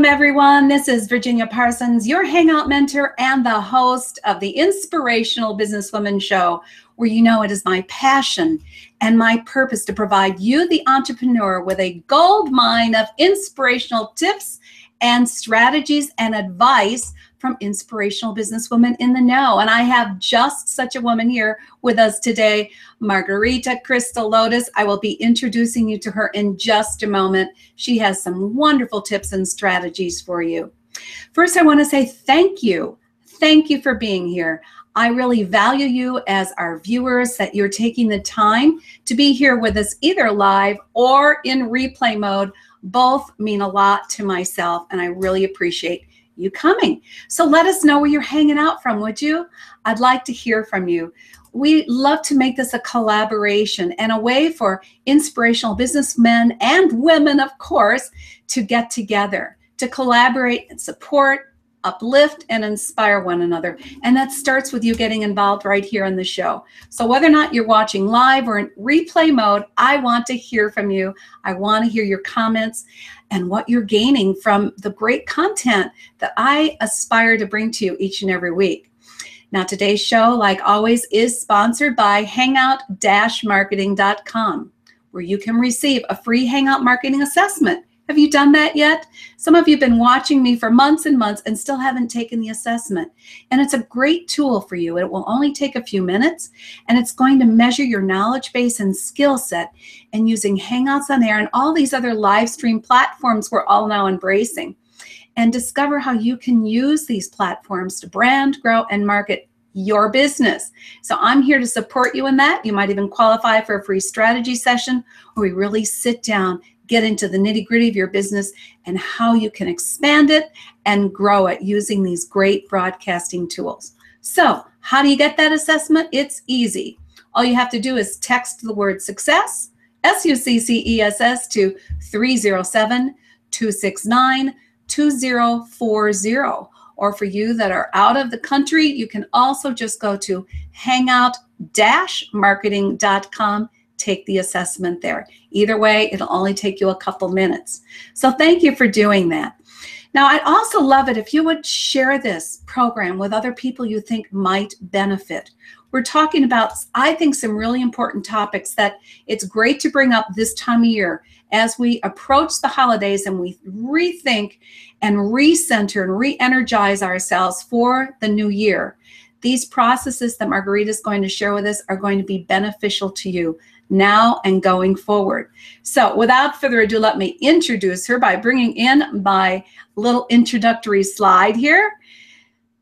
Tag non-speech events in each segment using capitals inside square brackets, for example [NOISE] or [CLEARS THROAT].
Welcome, everyone. This is Virginia Parsons, your Hangout mentor and the host of the Inspirational Businesswoman Show, where you know it is my passion and my purpose to provide you, the entrepreneur, with a gold mine of inspirational tips and strategies and advice from inspirational businesswomen in the know. And I have just such a woman here with us today, Margarita Crystal Lotus. I will be introducing you to her in just a moment. She has some wonderful tips and strategies for you. First, I want to say thank you. Thank you for being here. I really value you as our viewers that you're taking the time to be here with us either live or in replay mode. Both mean a lot to myself, and I really appreciate you coming. So let us know where you're hanging out from, would you? I'd like to hear from you. We love to make this a collaboration and a way for inspirational businessmen and women, of course, to get together, to collaborate and support uplift and inspire one another. And that starts with you getting involved right here on the show. So whether or not you're watching live or in replay mode, I want to hear from you. I want to hear your comments and what you're gaining from the great content that I aspire to bring to you each and every week. Now, today's show, like always, is sponsored by hangout-marketing.com, where you can receive a free Hangout marketing assessment have you done that yet? Some of you have been watching me for months and months and still haven't taken the assessment. And it's a great tool for you. It will only take a few minutes and it's going to measure your knowledge base and skill set and using Hangouts on Air and all these other live stream platforms we're all now embracing. And discover how you can use these platforms to brand, grow, and market your business. So I'm here to support you in that. You might even qualify for a free strategy session where we really sit down get into the nitty gritty of your business and how you can expand it and grow it using these great broadcasting tools. So, how do you get that assessment? It's easy. All you have to do is text the word success, S U C C E S S, to 307 269 2040. Or for you that are out of the country, you can also just go to hangout marketing.com take the assessment there. Either way, it'll only take you a couple minutes. So thank you for doing that. Now, I'd also love it if you would share this program with other people you think might benefit. We're talking about, I think, some really important topics that it's great to bring up this time of year as we approach the holidays and we rethink and recenter and re energize ourselves for the new year. These processes that Margarita is going to share with us are going to be beneficial to you now and going forward. So without further ado, let me introduce her by bringing in my little introductory slide here.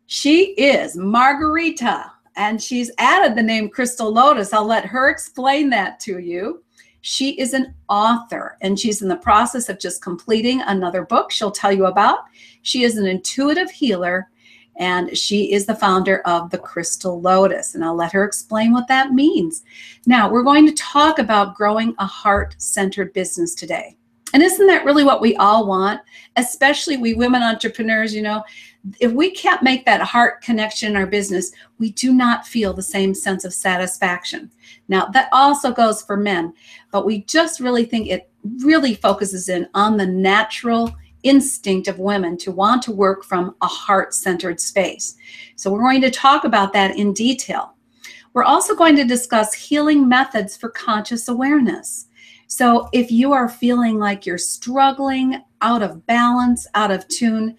She is Margarita, and she's added the name Crystal Lotus. I'll let her explain that to you. She is an author and she's in the process of just completing another book she'll tell you about. She is an intuitive healer and she is the founder of the Crystal Lotus. And I'll let her explain what that means. Now, we're going to talk about growing a heart centered business today. And isn't that really what we all want? Especially we women entrepreneurs, you know, if we can't make that heart connection in our business, we do not feel the same sense of satisfaction. Now, that also goes for men, but we just really think it really focuses in on the natural instinct of women to want to work from a heart centered space. So, we're going to talk about that in detail. We're also going to discuss healing methods for conscious awareness. So, if you are feeling like you're struggling, out of balance, out of tune,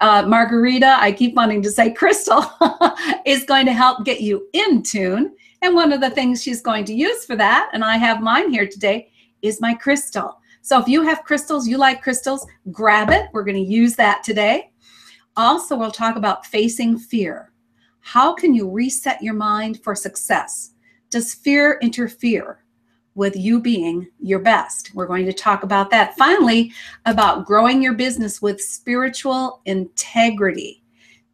uh, Margarita, I keep wanting to say Crystal, [LAUGHS] is going to help get you in tune. And one of the things she's going to use for that, and I have mine here today, is my crystal. So if you have crystals, you like crystals, grab it. We're going to use that today. Also, we'll talk about facing fear. How can you reset your mind for success? Does fear interfere with you being your best? We're going to talk about that. Finally, about growing your business with spiritual integrity.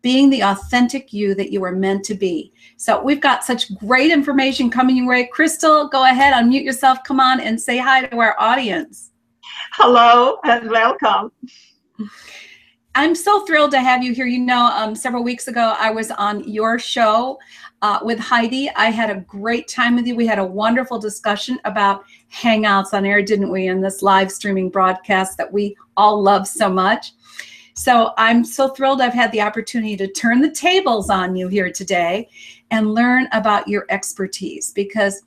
being the authentic you that you were meant to be. So we've got such great information coming your way. Crystal, go ahead, unmute yourself, come on and say hi to our audience. Hello and welcome. I'm so thrilled to have you here. You know, um, several weeks ago, I was on your show uh, with Heidi. I had a great time with you. We had a wonderful discussion about Hangouts on air, didn't we, in this live streaming broadcast that we all love so much. So I'm so thrilled I've had the opportunity to turn the tables on you here today and learn about your expertise because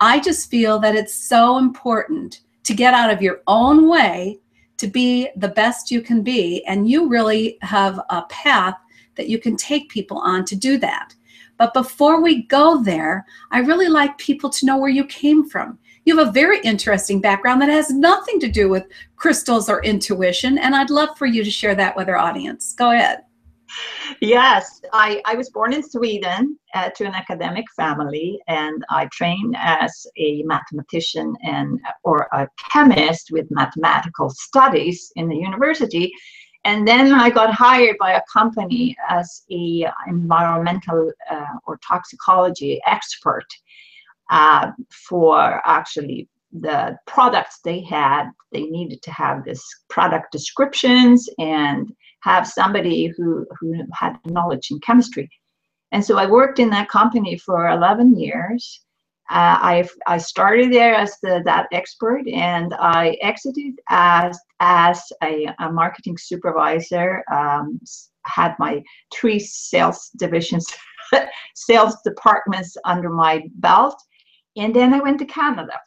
I just feel that it's so important to get out of your own way to be the best you can be. And you really have a path that you can take people on to do that. But before we go there, I really like people to know where you came from. You have a very interesting background that has nothing to do with crystals or intuition, and I'd love for you to share that with our audience. Go ahead. Yes, I, I was born in Sweden uh, to an academic family, and I trained as a mathematician and or a chemist with mathematical studies in the university. And then I got hired by a company as a environmental uh, or toxicology expert uh, for actually the products they had. They needed to have this product descriptions and have somebody who, who had knowledge in chemistry. And so I worked in that company for 11 years. Uh, I, I started there as the, that expert and I exited as, as a, a marketing supervisor, um, had my three sales divisions, [LAUGHS] sales departments under my belt. And then I went to Canada.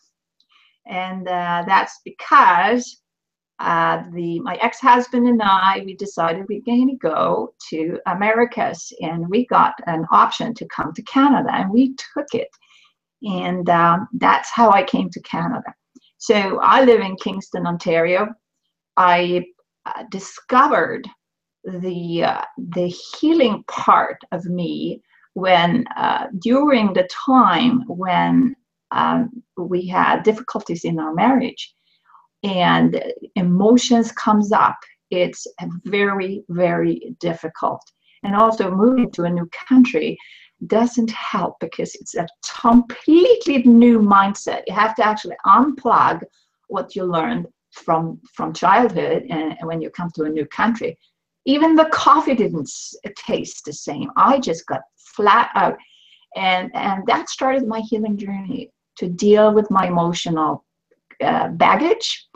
And uh, that's because uh, the my ex-husband and I we decided we are going to go to Americas and we got an option to come to Canada and we took it and um, that's how I came to Canada. So I live in Kingston, Ontario. I uh, discovered the uh, the healing part of me when uh, during the time when um, we had difficulties in our marriage and emotions comes up it's very very difficult. And also moving to a new country doesn't help because it's a completely new mindset. You have to actually unplug what you learned from from childhood and, and when you come to a new country. Even the coffee didn't taste the same. I just got flat out. And and that started my healing journey to deal with my emotional uh, baggage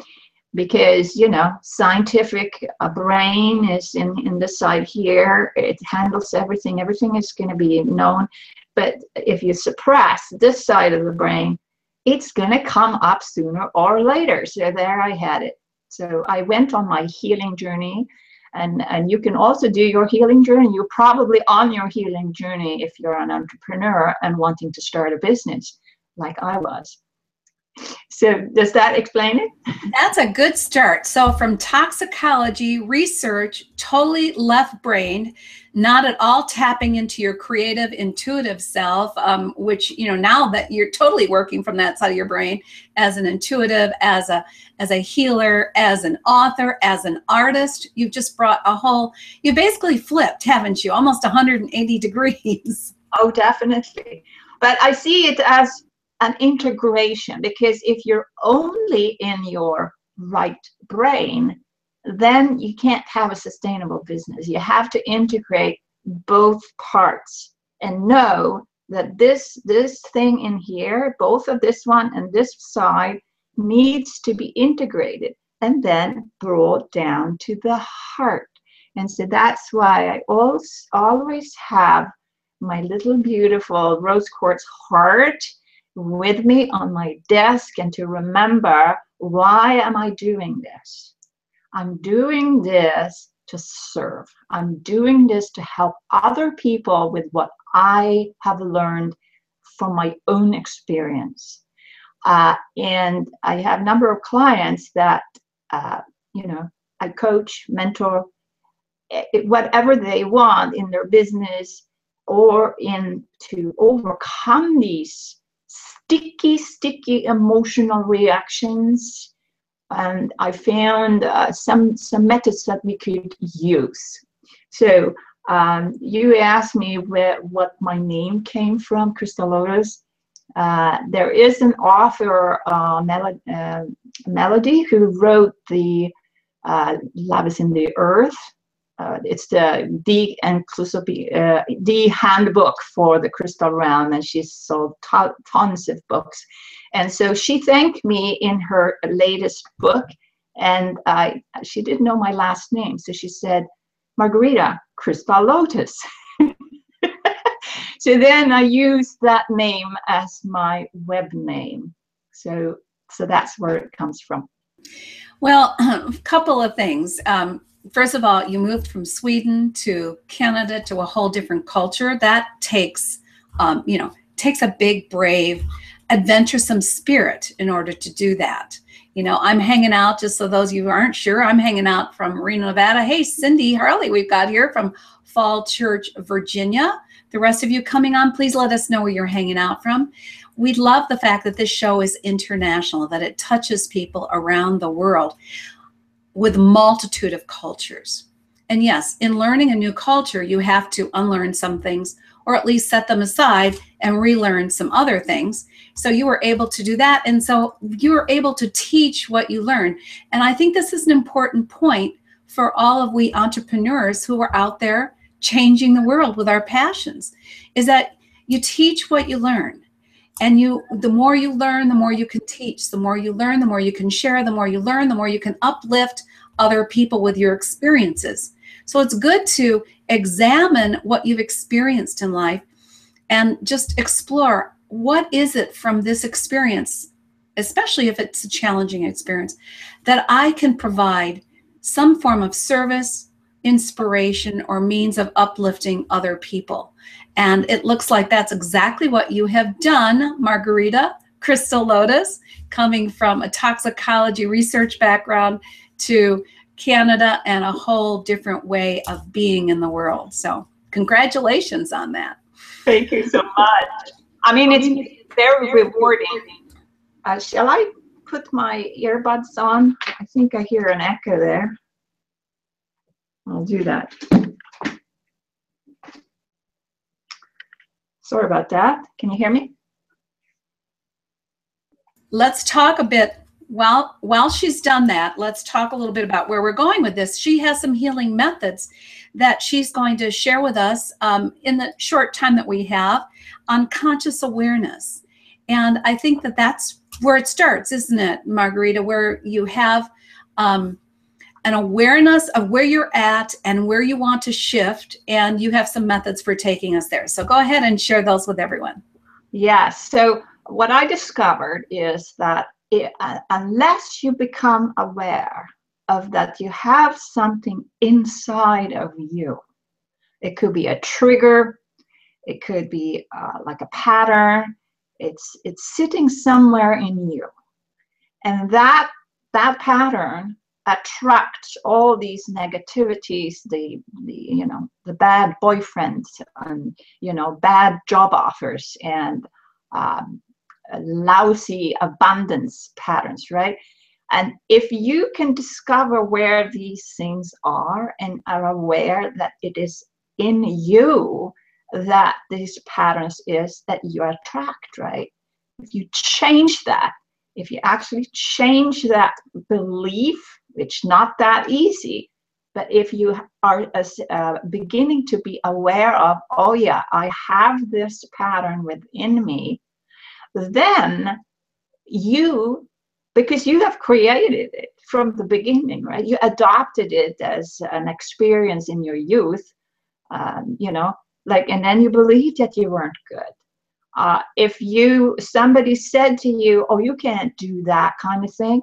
because you know scientific uh, brain is in in the side here. It handles everything. Everything is going to be known. But if you suppress this side of the brain it's going to come up sooner or later. So there i had it. So i went on my healing journey. And and you can also do your healing journey. You're probably on your healing journey if you're an entrepreneur and wanting to start a business like i was so does that explain it? That's a good start. So from toxicology research, totally left brained, not at all tapping into your creative, intuitive self, um, which you know now that you're totally working from that side of your brain as an intuitive, as a as a healer, as an author, as an artist, you've just brought a whole. You basically flipped, haven't you? Almost 180 [LAUGHS] degrees. Oh, definitely. But I see it as an integration because if you're only in your right brain, then you can't have a sustainable business. You have to integrate both parts and know that this this thing in here, both of this one and this side, needs to be integrated and then brought down to the heart. And so that's why I always always have my little beautiful rose quartz heart with me on my desk and to remember why am I doing this? I'm doing this to serve. I'm doing this to help other people with what I have learned from my own experience. Uh, and I have a number of clients that, uh, you know, I coach, mentor, it, eh, whatever they want in their business or in to overcome these sticky, sticky emotional reactions. And I found uh, some, some methods that we could use. So Um, you asked me where, what my name came from, Crystal Lotus. Uh, there is an author, uh, Mel- uh, Melody, who wrote the uh, Love is in the Earth. Uh, it's the the inclusive uh, the handbook for the crystal realm, and she's sold tons of books. And so she thanked me in her latest book, and she didn't know my last name, so she said, Margarita Crystal Lotus. [LAUGHS] so then I used that name as my web name. So so that's where it comes from. Well, a [CLEARS THROAT] couple of things. Um, first of all, you moved from Sweden to Canada to a whole different culture. That takes, um, you know, takes a big, brave, adventuresome spirit in order to do that. You know, I'm hanging out, just so those of you who aren't sure, I'm hanging out from Reno, Nevada. Hey, Cindy Harley, we've got here from Falls Church, Virginia. The rest of you coming on, please let us know where you're hanging out from. We love the fact that this show is international, that it touches people around the world with multitude of cultures. And yes, in learning a new culture, you have to unlearn some things or at least set them aside and relearn some other things. So you were able to do that. And so you were able to teach what you learned. And I think this is an important point for all of we entrepreneurs who are out there changing the world with our passions is that you teach what you learn and you the more you learn the more you can teach. The more you learn the more you can share. The more you learn the more you can uplift other people with your experiences. So it's good to examine what you've experienced in life and just explore what is it from this experience especially if it's a challenging experience that i can provide some form of service inspiration or means of uplifting other people and it looks like that's exactly what you have done, Margarita Crystal Lotus, coming from a toxicology research background to Canada and a whole different way of being in the world. So, congratulations on that. Thank you so much. I mean, it's very rewarding. Uh, shall I put my earbuds on? I think I hear an echo there. I'll do that. Sorry about that. Can you hear me? Let's talk a bit. While, while she's done that, let's talk a little bit about where we're going with this. She has some healing methods that she's going to share with us um, in the short time that we have on conscious awareness. And I think that that's where it starts, isn't it, Margarita? Where you have um, an awareness of where you're at and where you want to shift, and you have some methods for taking us there. So go ahead and share those with everyone. Yes. So what I discovered is that it, uh, unless you become aware of that you have something inside of you, it could be a trigger, it could be uh, like a pattern. It's it's sitting somewhere in you, and that that pattern attract all these negativities the, the you know the bad boyfriends and you know bad job offers and um, lousy abundance patterns right? And if you can discover where these things are and are aware that it is in you that these patterns is that you attract right? If you change that if you actually change that belief it's not that easy. But if you are uh, beginning to be aware of, oh, yeah, I have this pattern within me, then you, because you have created it from the beginning, right? You adopted it as an experience in your youth, um, you know, like, and then you believed that you weren't good. Uh, if you somebody said to you, "Oh, you can't do that kind of thing,"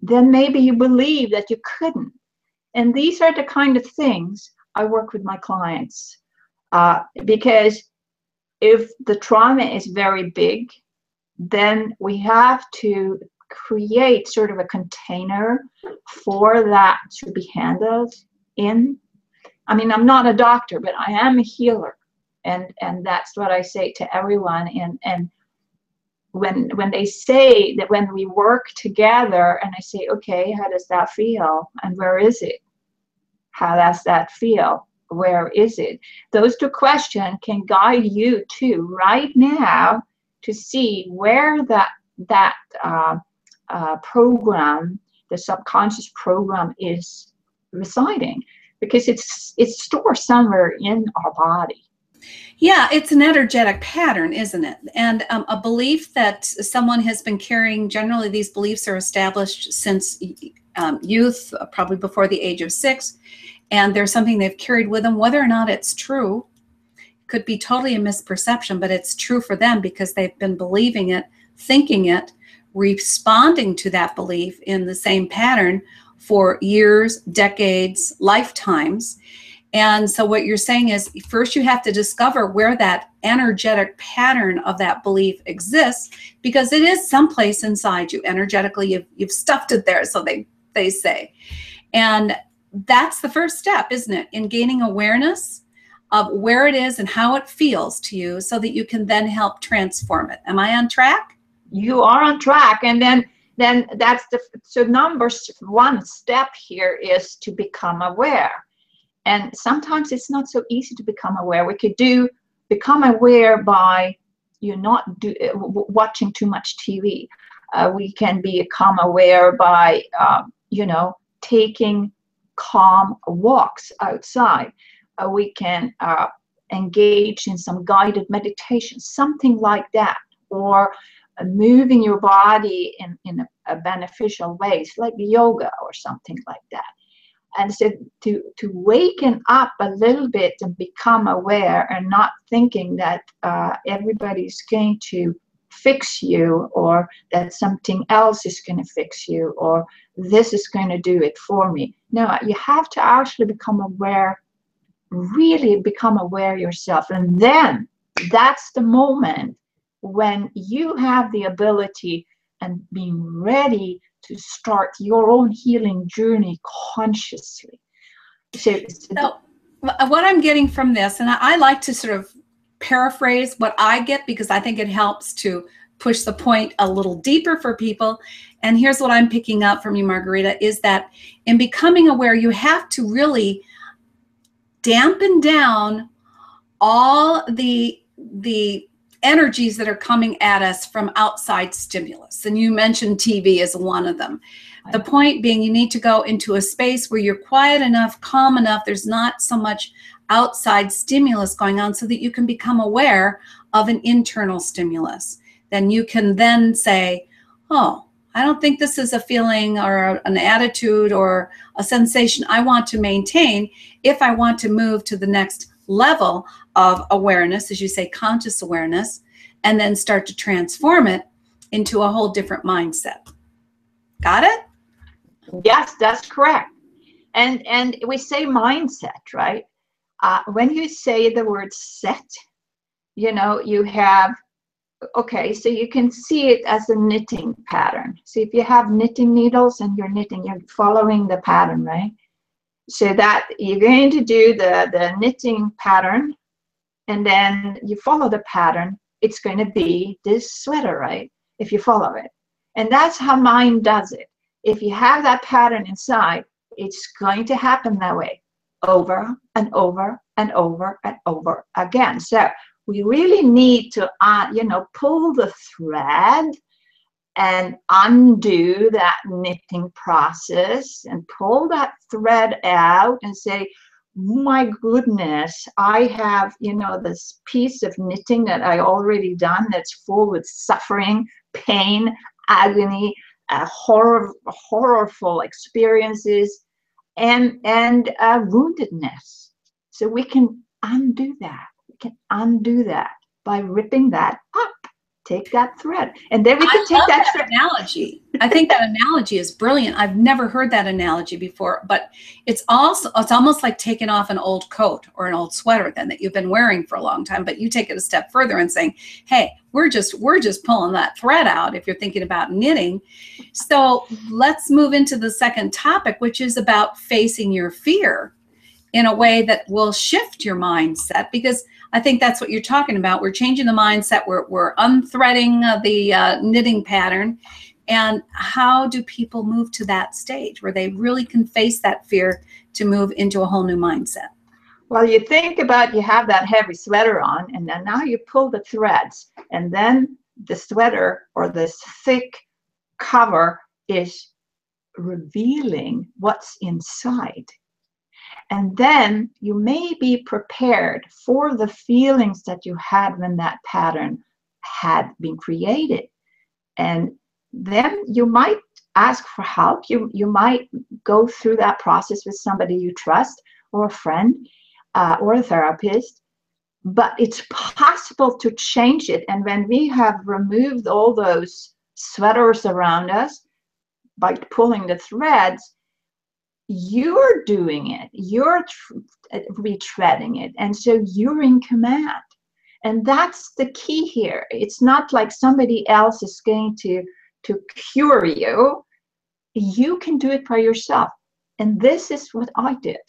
then maybe you believe that you couldn't. And these are the kind of things I work with my clients uh, because if the trauma is very big, then we have to create sort of a container for that to be handled in. I mean, I'm not a doctor, but I am a healer. And, and that's what I say to everyone. And, and when when they say that when we work together and i say okay how does that feel and where is it how does that feel where is it? Those two questions can guide you to right now to see where that that uh, uh, program, the subconscious program, is residing, because it's it's stored somewhere in our body. Yeah, it's an energetic pattern, isn't it? And um, a belief that someone has been carrying. Generally, these beliefs are established since um, youth, probably before the age of six, and there's something they've carried with them. Whether or not it's true could be totally a misperception, but it's true for them because they've been believing it, thinking it, responding to that belief in the same pattern for years, decades, lifetimes. And so, what you're saying is first you have to discover where that energetic pattern of that belief exists because it is someplace inside you energetically. You've, you've stuffed it there, so they, they say. And that's the first step, isn't it? In gaining awareness of where it is and how it feels to you so that you can then help transform it. Am I on track? You are on track. And then then that's the so number one step here is to become aware. And sometimes it's not so easy to become aware. We could do become aware by you not do, uh, watching too much TV. Uh, we can become aware by um, you know taking calm walks outside. Uh, we can uh, engage in some guided meditation, something like that, or uh, moving your body in, in a, a beneficial ways, like yoga or something like that. And so to, to waken up a little bit and become aware and not thinking that uh, everybody's going to fix you or that something else is going to fix you or this is going to do it for me. No, you have to actually become aware, really become aware yourself. And then that's the moment when you have the ability and being ready to start your own healing journey consciously. So, so what I'm getting from this, and I, I like to sort of paraphrase what I get because I think it helps to push the point a little deeper for people. And here's what I'm picking up from you, Margarita, is that in becoming aware, you have to really dampen down all the the energies that are coming at us from outside stimulus. And you mentioned TV as one of them. The point being, you need to go into a space where you're quiet enough, calm enough, there's not so much outside stimulus going on so that you can become aware of an internal stimulus. Then you can then say, oh, I don't think this is a feeling or an attitude or a sensation I want to maintain if I want to move to the next level of awareness, as you say, conscious awareness, and then start to transform it into a whole different mindset. Got it? Yes, that's correct. And and we say mindset, right? uh, when you say the word set, you know, you have, okay, so you can see it as a knitting pattern. So if you have knitting needles and you're knitting, you're following the pattern, right? So that you're going to do the, the knitting pattern and then you follow the pattern, it's going to be this sweater, right? If you follow it. And that's how mind does it. If you have that pattern inside, it's going to happen that way over and over and over and over again. So we really need to, uh, you know, pull the thread and undo that knitting process and pull that thread out and say, my goodness, I have, you know, this piece of knitting that I already done that's full with suffering, pain, agony, uh, horror, horrorful experiences and and uh, woundedness. So we can undo that. We can undo that by ripping that up. Take that thread, and then we can I take that, that analogy. I think that analogy is brilliant. I've never heard that analogy before, but it's also it's almost like taking off an old coat or an old sweater then that you've been wearing for a long time, but you take it a step further and saying, "Hey, we're just we're just pulling that thread out if you're thinking about knitting." So, let's move into the second topic, which is about facing your fear in a way that will shift your mindset because I think that's what you're talking about. We're changing the mindset. We're, we're unthreading uh, the uh, knitting pattern. And how do people move to that stage where they really can face that fear to move into a whole new mindset? Well, you think about you have that heavy sweater on, and then now you pull the threads, and then the sweater or this thick cover is revealing what's inside. And then you may be prepared for the feelings that you had when that pattern had been created. And then you might ask for help. You, you might go through that process with somebody you trust or a friend uh, or a therapist. But it's possible to change it. And when we have removed all those sweaters around us by pulling the threads, you're doing it, you're uh, retreading it. And so you're in command. And that's the key here. It's not like somebody else is going to, to cure you. You can do it by yourself. And this is what I did.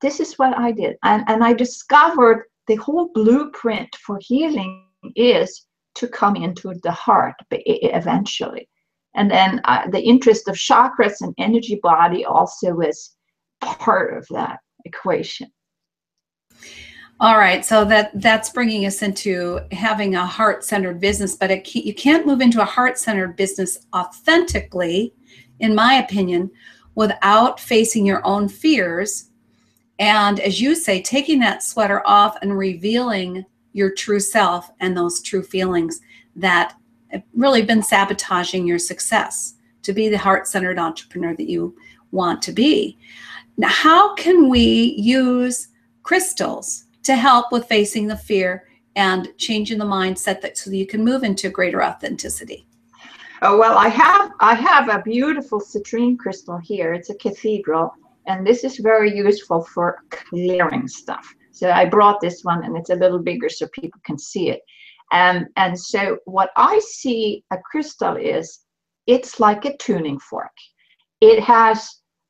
This is what I did. And, and I discovered the whole blueprint for healing is to come into the heart eventually. And then uh, the interest of chakras and energy body also is part of that equation. All right, so that that's bringing us into having a heart-centered business, but it, you can't move into a heart-centered business authentically, in my opinion, without facing your own fears, and as you say, taking that sweater off and revealing your true self and those true feelings that really been sabotaging your success to be the heart-centered entrepreneur that you want to be. Now, how can we use crystals? to help with facing the fear and changing the mindset that so that you can move into greater authenticity. Oh, well, I have I have a beautiful citrine crystal here. It's a cathedral, and this is very useful for clearing stuff. So I brought this one, and it's a little bigger so people can see it. And and so what I see a crystal is, it's like a tuning fork. It has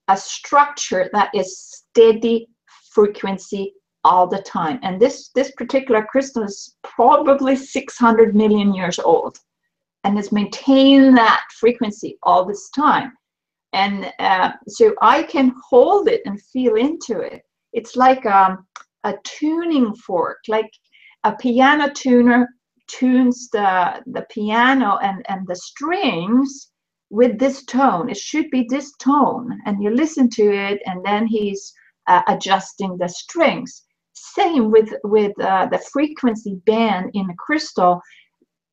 a structure that is steady frequency all the time. And this, this particular crystal is probably 600 million years old and has maintained that frequency all this time. And uh, so I can hold it and feel into it. It's like um, a tuning fork, like a piano tuner tunes the, the piano and, and the strings with this tone. It should be this tone. And you listen to it, and then he's uh, adjusting the strings same with with uh, the frequency band in the crystal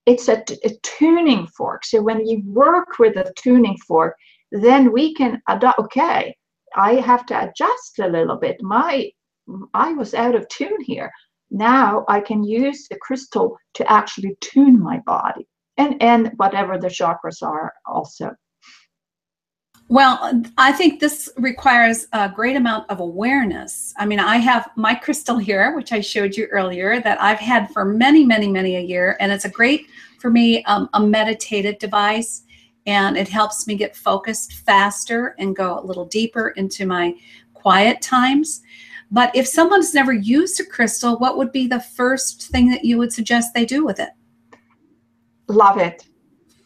it's a, a tuning fork so when you work with a tuning fork then we can adopt okay i have to adjust a little bit my i was out of tune here now i can use the crystal to actually tune my body and and whatever the chakras are also well, I think this requires a great amount of awareness. I mean, I have my crystal here, which I showed you earlier, that I've had for many, many, many a year, and it's a great for me um, a meditative device, and it helps me get focused faster and go a little deeper into my quiet times. But if someone's never used a crystal, what would be the first thing that you would suggest they do with it? Love it,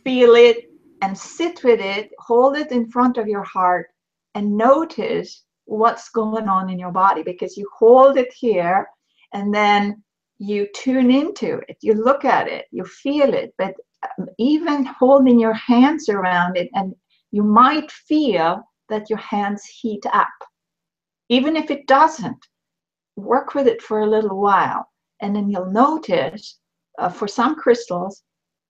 feel it, and sit with it, hold it in front of your heart, and notice what's going on in your body because you hold it here and then you tune into it, you look at it, you feel it, but um, even holding your hands around it, and you might feel that your hands heat up. Even if it doesn't, work with it for a little while, and then you'll notice uh, for some crystals,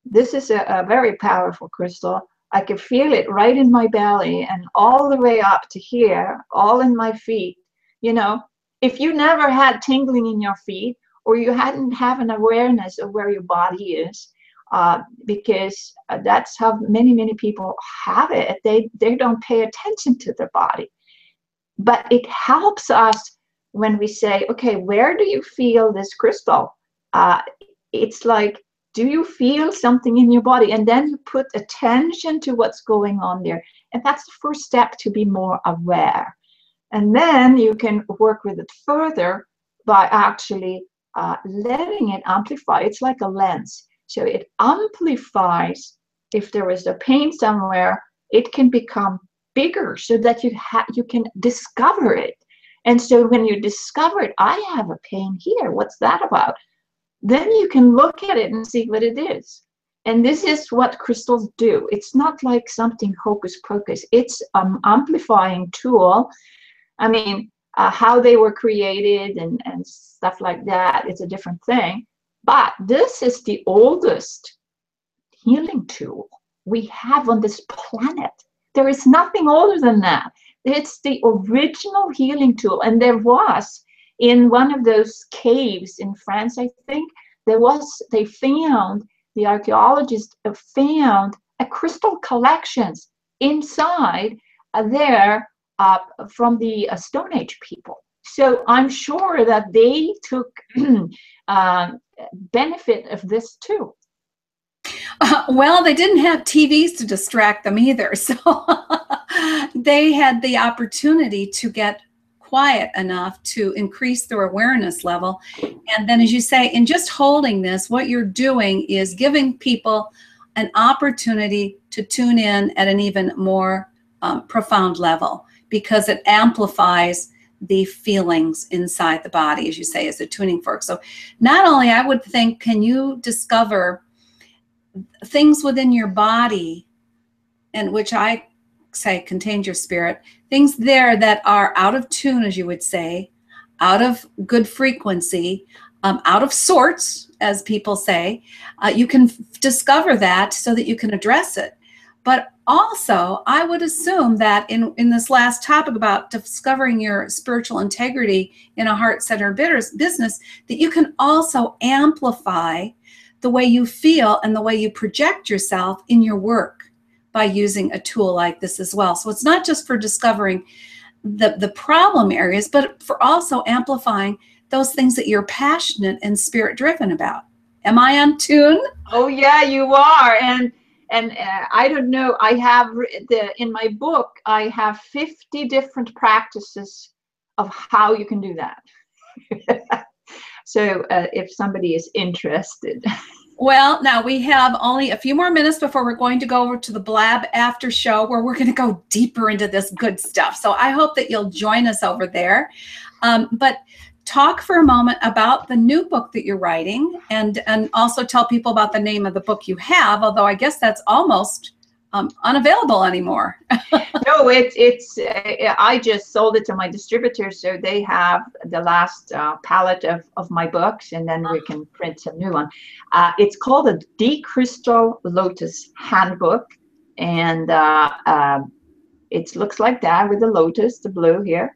this is a, a very powerful crystal. I can feel it right in my belly and all the way up to here, all in my feet. You know, if you never had tingling in your feet or you hadn't have an awareness of where your body is, uh, because uh, that's how many many people have it. They they don't pay attention to their body, but it helps us when we say, okay, where do you feel this crystal? Uh, it's like do you feel something in your body? And then you put attention to what's going on there. And that's the first step to be more aware. And then you can work with it further by actually uh, letting it amplify. It's like a lens. So it amplifies. If there is a pain somewhere it can become bigger so that you ha- you can discover it And so when you discover it, I have a pain here, what's that about? Then you can look at it and see what it is. And this is what crystals do. It's not like something hocus pocus. It's an amplifying tool. I mean, uh, how they were created and, and stuff like that, it's a different thing. But this is the oldest healing tool we have on this planet. There is nothing older than that. It's the original healing tool. And there was in one of those caves in France, I think, there was, they found, the archaeologists found a crystal collections inside uh, there uh, from the uh, Stone Age people. So I'm sure that they took [CLEARS THROAT] uh, benefit of this too. [LAUGHS] Well, they didn't have TVs to distract them either. [LAUGHS] So they had the opportunity to get quiet enough to increase their awareness level. And then, as you say, in just holding this, what you're doing is giving people an opportunity to tune in at an even more um, profound level because it amplifies the feelings inside the body, as you say, as a tuning fork. So, not only I would think, can you discover things within your body, and which I say contains your spirit, things there that are out of tune, as you would say, out of good frequency, um, out of sorts, as people say, uh, you can discover that so that you can address it. But also, I would assume that in, in this last topic about discovering your spiritual integrity in a heart centered business, that you can also amplify the way you feel and the way you project yourself in your work by using a tool like this as well. So it's not just for discovering the, the problem areas, but for also amplifying those things that you're passionate and spirit driven about. Am I on tune? Oh yeah, you are. And and uh, I don't know. I have the in my book. I have fifty different practices of how you can do that. [LAUGHS] so uh, if somebody is interested. [LAUGHS] Well, now we have only a few more minutes before we're going to go over to the Blab after show where we're going to go deeper into this good stuff. So I hope that you'll join us over there. Um, but talk for a moment about the new book that you're writing and and also tell people about the name of the book you have although i guess that's almost um, unavailable anymore. [LAUGHS] No it's it's uh, i just sold it to my distributor so they have the last uh, pallet of, of my books and then we can print a new one. Uh, it's called the decrystal lotus handbook and uh, um, it looks like that with the lotus the blue here.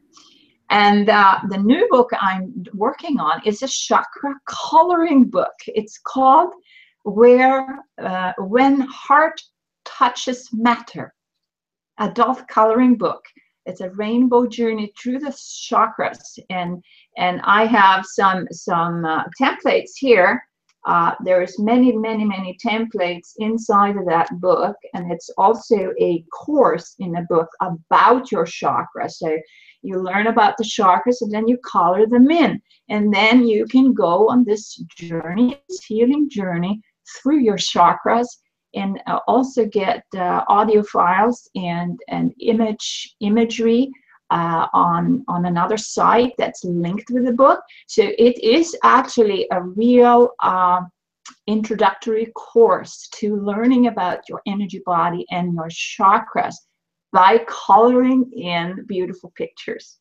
And uh, the new book I'm working on is a chakra coloring book. It's called Where uh, When Heart Touches Matter, adult coloring book. It's a rainbow journey through the chakras, and and I have some some uh, templates here. Uh, there's many many many templates inside of that book, and it's also a course in a book about your chakra. So you learn about the chakras and then you color them in and then you can go on this journey this healing journey through your chakras and uh, also get uh, audio files and and image imagery uh, on on another site that's linked with the book so it is actually a real uh, introductory course to learning about your energy body and your chakras by coloring in beautiful pictures.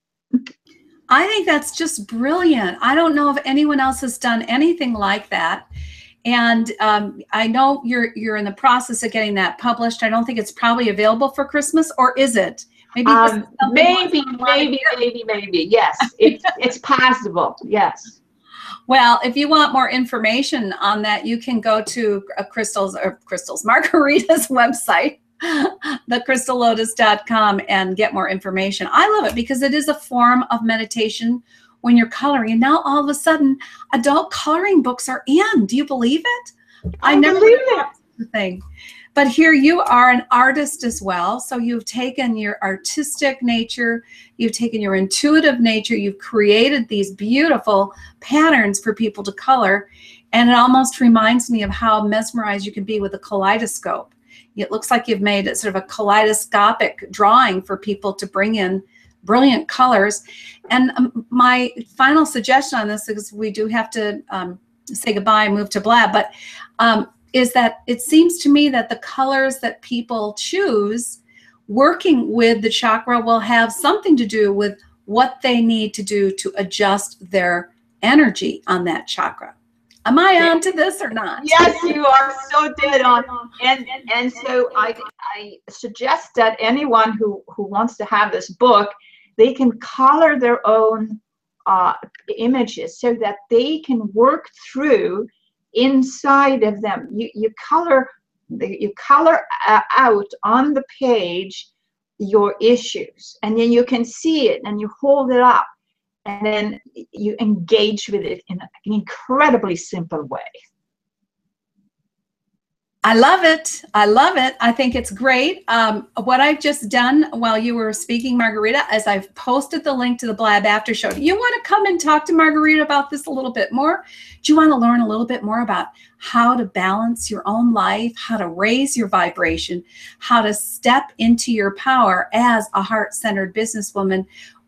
I think that's just brilliant. I don't know if anyone else has done anything like that. And um, I know you're you're in the process of getting that published. I don't think it's probably available for Christmas, or is it? Maybe, um, maybe, maybe, maybe, maybe. Yes, it's it's possible. Yes. Well, if you want more information on that, you can go to uh, Crystal's or Crystal's Margarita's [LAUGHS] website thecrystallotus.com and get more information. I love it because it is a form of meditation when you're coloring. And now all of a sudden, adult coloring books are in. Do you believe it? I, I never believe. The thing. But here you are an artist as well. So you've taken your artistic nature, you've taken your intuitive nature, you've created these beautiful patterns for people to color. And it almost reminds me of how mesmerized you can be with a kaleidoscope it looks like you've made it sort of a kaleidoscopic drawing for people to bring in brilliant colors. And um, my final suggestion on this, because we do have to um, say goodbye and move to Blab, but um, is that it seems to me that the colors that people choose working with the chakra will have something to do with what they need to do to adjust their energy on that chakra. Am I on to this or not? Yes, you are so dead on. And and so I I suggest that anyone who who wants to have this book, they can color their own uh, images so that they can work through inside of them. You you color you color uh, out on the page your issues, and then you can see it and you hold it up and then you engage with it in an incredibly simple way. I love it. I love it. I think it's great. Um, what I've just done while you were speaking, Margarita, is I've posted the link to the Blab After Show. Do you want to come and talk to Margarita about this a little bit more? Do you want to learn a little bit more about how to balance your own life, how to raise your vibration, how to step into your power as a heart centered businesswoman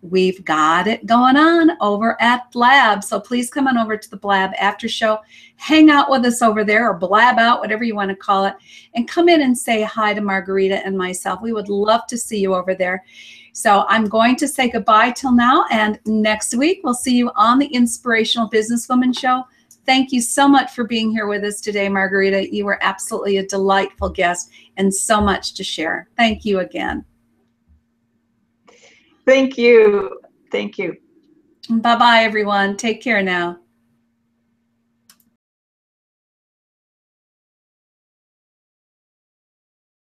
we've got it going on over at Blab. So please come on over to the Blab after show. Hang out with us over there or blab out, whatever you want to call it, and come in and say hi to Margarita and myself. We would love to see you over there. So I'm going to say goodbye till now. And next week, we'll see you on the Inspirational Businesswoman Show. Thank you so much for being here with us today, Margarita. You were absolutely a delightful guest and so much to share. Thank you again. Thank you. Thank you. Bye bye, everyone. Take care now.